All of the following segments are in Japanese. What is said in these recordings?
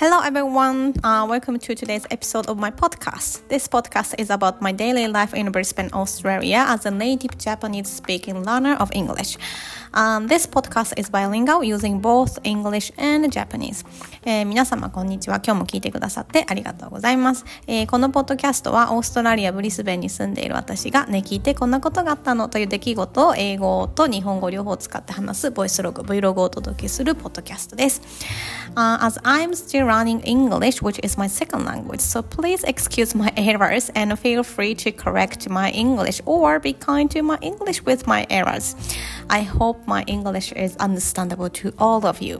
Hello, everyone. Uh, welcome to today's episode of my podcast. This podcast is about my daily life in Brisbane, Australia, as a native Japanese speaking learner of English. Um, this podcast is bilingual using both English and Japanese. えー、皆様こんにちは。今日も聞いてくださってありがとうございます、えー、このポッドキャストはオーストラリア・ブリスベンに住んでいる私がね、聞いてこんなことがあったのという出来事を英語と日本語両方使って話すボイスログ、Vlog をお届けするポッドキャストです。Uh, as I'm still learning English, which is my second language, so please excuse my errors and feel free to correct my English or be kind to my English with my errors. I hope my English is understandable to all of you.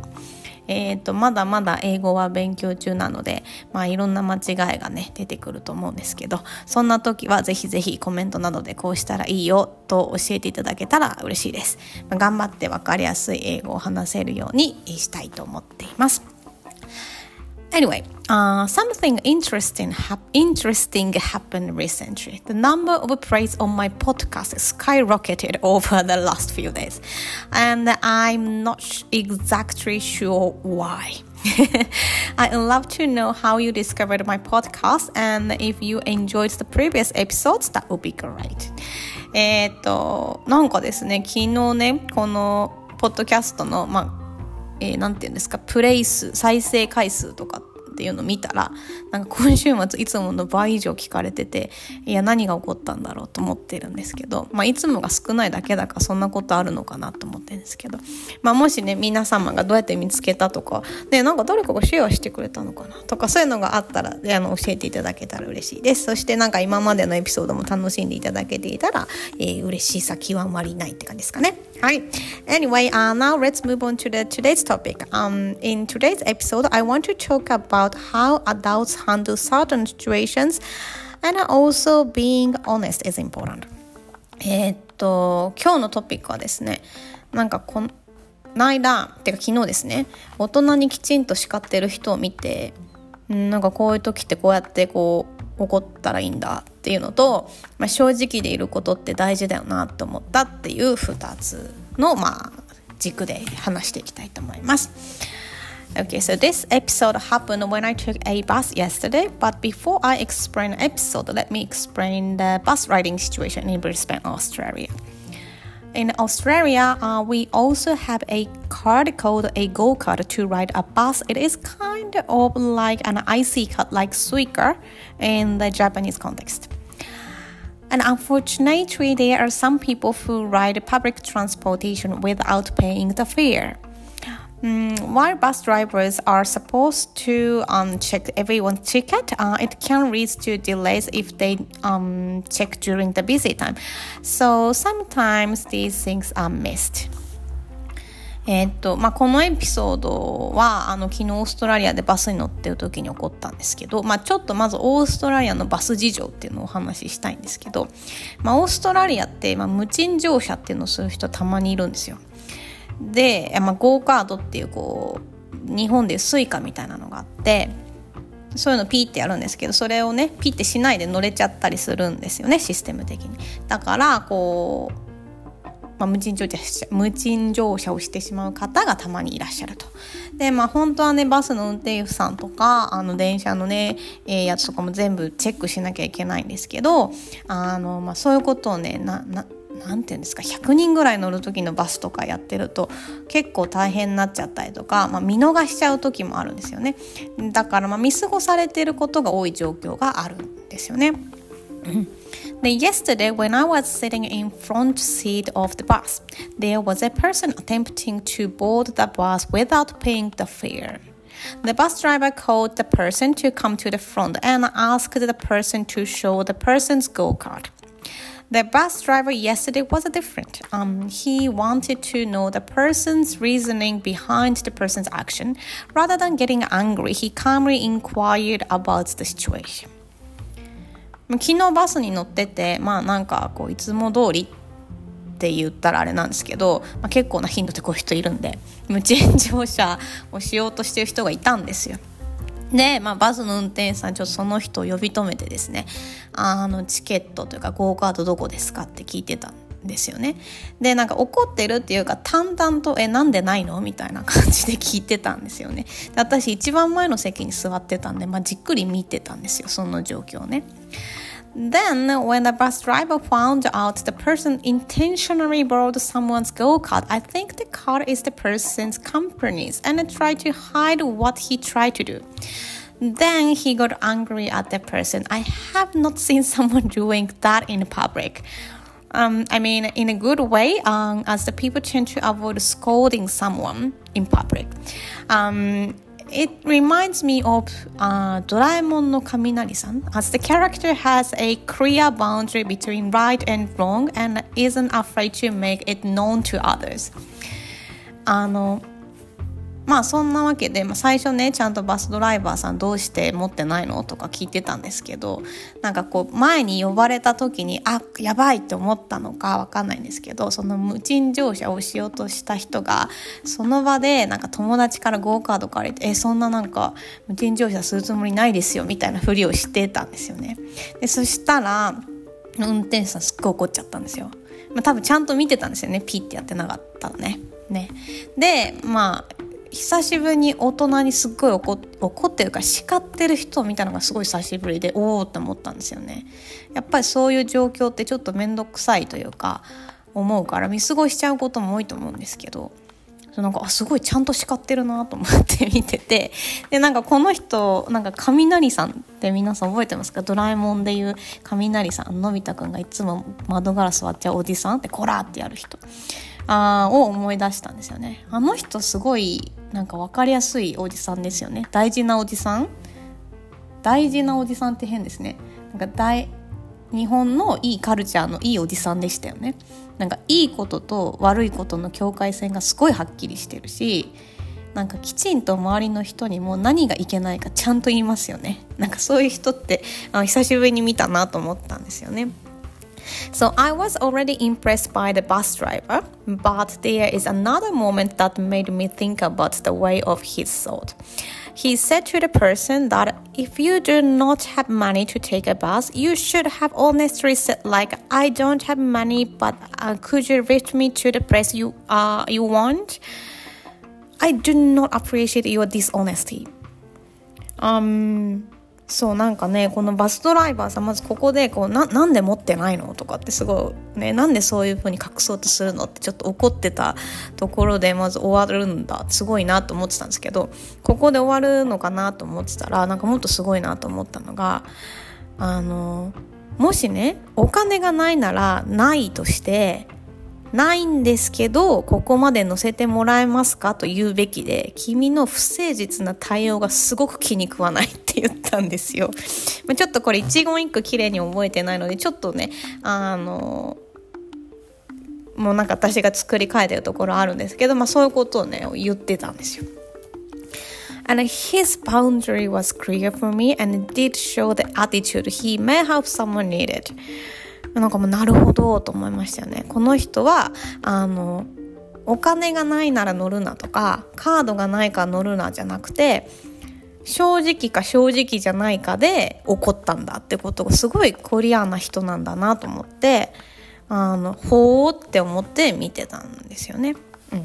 えっ、と、まだまだ英語は勉強中なので、まあいろんな間違いがね、出てくると思うんですけど、そんな時はぜひぜひコメントなどでこうしたらいいよと教えていただけたら嬉しいです。まあ、頑張ってわかりやすい英語を話せるようにしたいと思っています。Anyway, uh, something interesting hap- interesting happened recently. The number of plays on my podcast skyrocketed over the last few days, and I'm not sh- exactly sure why. I'd love to know how you discovered my podcast and if you enjoyed the previous episodes, that would be great. えっと、なんかですね、昨日ね、このポッドキャストの、まあ、 えー、ていうんですか、プレイ数、再生回数とかっていうのを見たら、なんか今週末いつもの倍以上聞かれてて、いや、何が起こったんだろうと思ってるんですけど、まあ、いつもが少ないだけだからそんなことあるのかなと思ってるんですけど、まあ、もしね、皆様がどうやって見つけたとか、ね、なんか誰かがシェアしてくれたのかなとか、そういうのがあったら、あの、教えていただけたら嬉しいです。そしてなんか今までのエピソードも楽しんでいただけていたら、えー、嬉しさ極まりないって感じですかね。はい。Anyway, uh, now let's move on to the today's topic. Um, in today's episode, I want to talk about how adults handle certain situations and also being honest is important. えっと、今日のトピックはですね、なんかこの間、てか昨日ですね、大人にきちんと叱ってる人を見て、なんかこういう時ってこうやってこう怒ったらいいんだっていうのと、まあ、正直でいることって大事だよなと思ったっていう2つの、まあ、軸で話していきたいと思います。Okay, so this episode happened when I took a bus yesterday. But before I explain the episode, let me explain the bus riding situation in Brisbane, Australia. In Australia, uh, we also have a card called a go kart to ride a bus. It is kind of like an IC card, like Suica in the Japanese context. And unfortunately, there are some people who ride public transportation without paying the fare. Mm, while bus drivers are supposed to um, check everyone's ticket, uh, it can lead to delays if they um, check during the busy time. So sometimes these things are missed. えっとまあ、このエピソードはあの昨日オーストラリアでバスに乗ってる時に起こったんですけど、まあ、ちょっとまずオーストラリアのバス事情っていうのをお話ししたいんですけど、まあ、オーストラリアって、まあ、無賃乗車っていうのをする人たまにいるんですよ。で、まあ、 go card っていうこう日本でいう Suica みたいなのがあってそういうのピーってやるんですけどそれをねピーってしないで乗れちゃったりするんですよねシステム的にだからこう、まあ、無賃乗車無賃乗車をしてしまう方がたまにいらっしゃるとでまあ本当はねバスの運転手さんとかあの電車のね、えー、やつとかも全部チェックしなきゃいけないんですけどあの、まあ、そういうことをねなな何て言うんですか100人ぐらい乗る時のバスとかやってると結構大変になっちゃったりとか、まあ、見逃しちゃう時もあるんですよねだからま見過ごされてることが多い状況があるんですよね。Then yesterday, when I was sitting in front seat of the bus, there was a person attempting to board the bus without paying the fare. The bus driver called the person to come to the front and asked the person to show the person's go card. The bus driver yesterday was different. Um, he wanted to know the person's reasoning behind the person's action. Rather than getting angry, he calmly inquired about the situation. 昨日バスに乗ってて、まあなんかこういつも通りって言ったらあれなんですけど、まあ、結構な頻度でこういう人いるんで無賃乗車をしようとしてる人がいたんですよ。で、まあ、バスの運転手さんちょっとその人を呼び止めてですねあのチケットというかゴーカードどこですかって聞いてたんですよね。で、なんか怒ってるっていうか淡々と、え、なんでないの？みたいな感じで聞いてたんですよね。で私一番前の席に座ってたんで、まあ、じっくり見てたんですよ、その状況ね。Then, when the bus driver found out the person intentionally borrowed someone's go kart, I think the car is the person's company's and tried to hide what he tried to do. Then he got angry at the person. I have not seen someone doing that in public. Um, I mean, in a good way, um, as the people tend to avoid scolding someone in public. Um, it reminds me of uh, Doraemon no Kaminari-san, as the character has a clear boundary between right and wrong and isn't afraid to make it known to others. まあそんなわけで、まあ、最初ねちゃんとバスドライバーさんどうして持ってないのとか聞いてたんですけどなんかこう前に呼ばれた時にあやばいって思ったのかわかんないんですけどその無賃乗車をしようとした人がその場でなんか友達からゴーカード借りてえそんななんか無賃乗車するつもりないですよみたいなふりをしてたんですよね。でそしたら運転手さんすっごい怒っちゃったんですよ。まあ、多分ちゃんと見てたんですよねピッてやってなかったらね。ねでまあ久しぶりに大人にすっごい怒ってるか叱ってる人を見たのがすごい久しぶりでおおって思ったんですよね。やっぱりそういう状況ってちょっと面倒くさいというか思うから見過ごしちゃうことも多いと思うんですけどなんかあすごいちゃんと叱ってるなと思って 見ててでなんかこの人なんか雷さんって皆さん覚えてますか？ドラえもんでいう雷さんのび太くんがいつも窓ガラス割っちゃうおじさんってコラーってやる人。あを思い出したんですよね。あの人すごいなんか分かりやすいおじさんですよね。大事なおじさん？大事なおじさんって変ですね。なんか大日本のいいカルチャーのいいおじさんでしたよね。なんかいいことと悪いことの境界線がすごいはっきりしてるしなんかきちんと周りの人にも何がいけないかちゃんと言いますよね。なんかそういう人ってあ久しぶりに見たなと思ったんですよね。So I was already impressed by the bus driver, but there is another moment that made me think about the way of his thought. He said to the person that if you do not have money to take a bus, you should have honestly said like, "I don't have money, but uh, could you lift me to the place you uh you want?" I do not appreciate your dishonesty. Um. そうなんかねこのバスドライバーさんまずここでこうななんで持ってないのとかってすごいねなんでそういうふうに隠そうとするのってちょっと怒ってたところでまず終わるんだすごいなと思ってたんですけどここで終わるのかなと思ってたらなんかもっとすごいなと思ったのがあのもしねお金がないならないとしてないんですけどここまで乗せてもらえますかと言うべきで君の不誠実な対応がすごく気に食わないって言ったんですよ。ちょっとこれ一言一句綺麗に覚えてないのでちょっとねあのもうなんか私が作り変えてるところあるんですけど、まあ、そういうことをね言ってたんですよ。And his boundary was clear for me and did show the attitude he may have someone needed. なんかもうなるほどと思いましたよね。この人はあのお金がないなら乗るなとかカードがないから乗るなじゃなくて正直か正直じゃないかで怒ったんだってことがすごいコリアな人なんだなと思ってあのほーって思って見てたんですよね。うん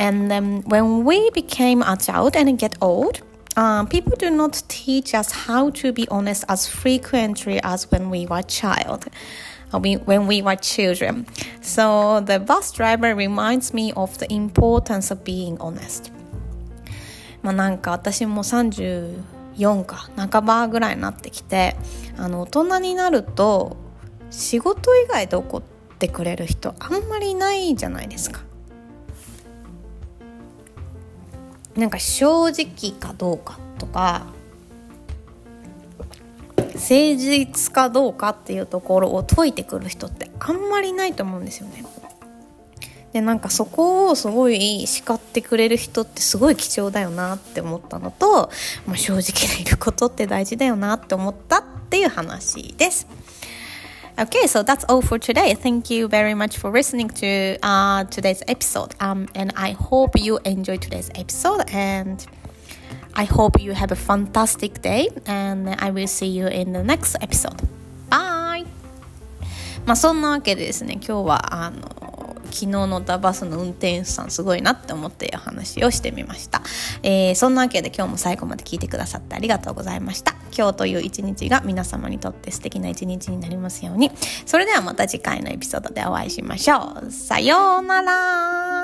And then when we became adult and get old, Um, people do not teach us how to be honest as frequently as when we were child. We, when we were children. So the bus driver reminds me of the importance of being honest. まあなんか私も34か半ばぐらいになってきてあの大人になると仕事以外で怒ってくれる人あんまりいないじゃないですか。なんか正直かどうかとか誠実かどうかっていうところを解いてくる人ってあんまりないと思うんですよね。でなんかそこをすごい叱ってくれる人ってすごい貴重だよなって思ったのと、まあ、正直でいることって大事だよなって思ったっていう話です。Okay, so that's all for today. Thank you very much for listening to uh, today's episode. Um, and I hope you enjoyed today's episode. And I hope you have a fantastic day. And I will see you in the next episode. Bye. まあそんなわけでですね今日はあの 昨日乗ったバスの運転手さんすごいなって思って話をしてみました、えー、そんなわけで今日も最後まで聞いてくださってありがとうございました。今日という一日が皆様にとって素敵な一日になりますように。それではまた次回のエピソードでお会いしましょう。さようなら。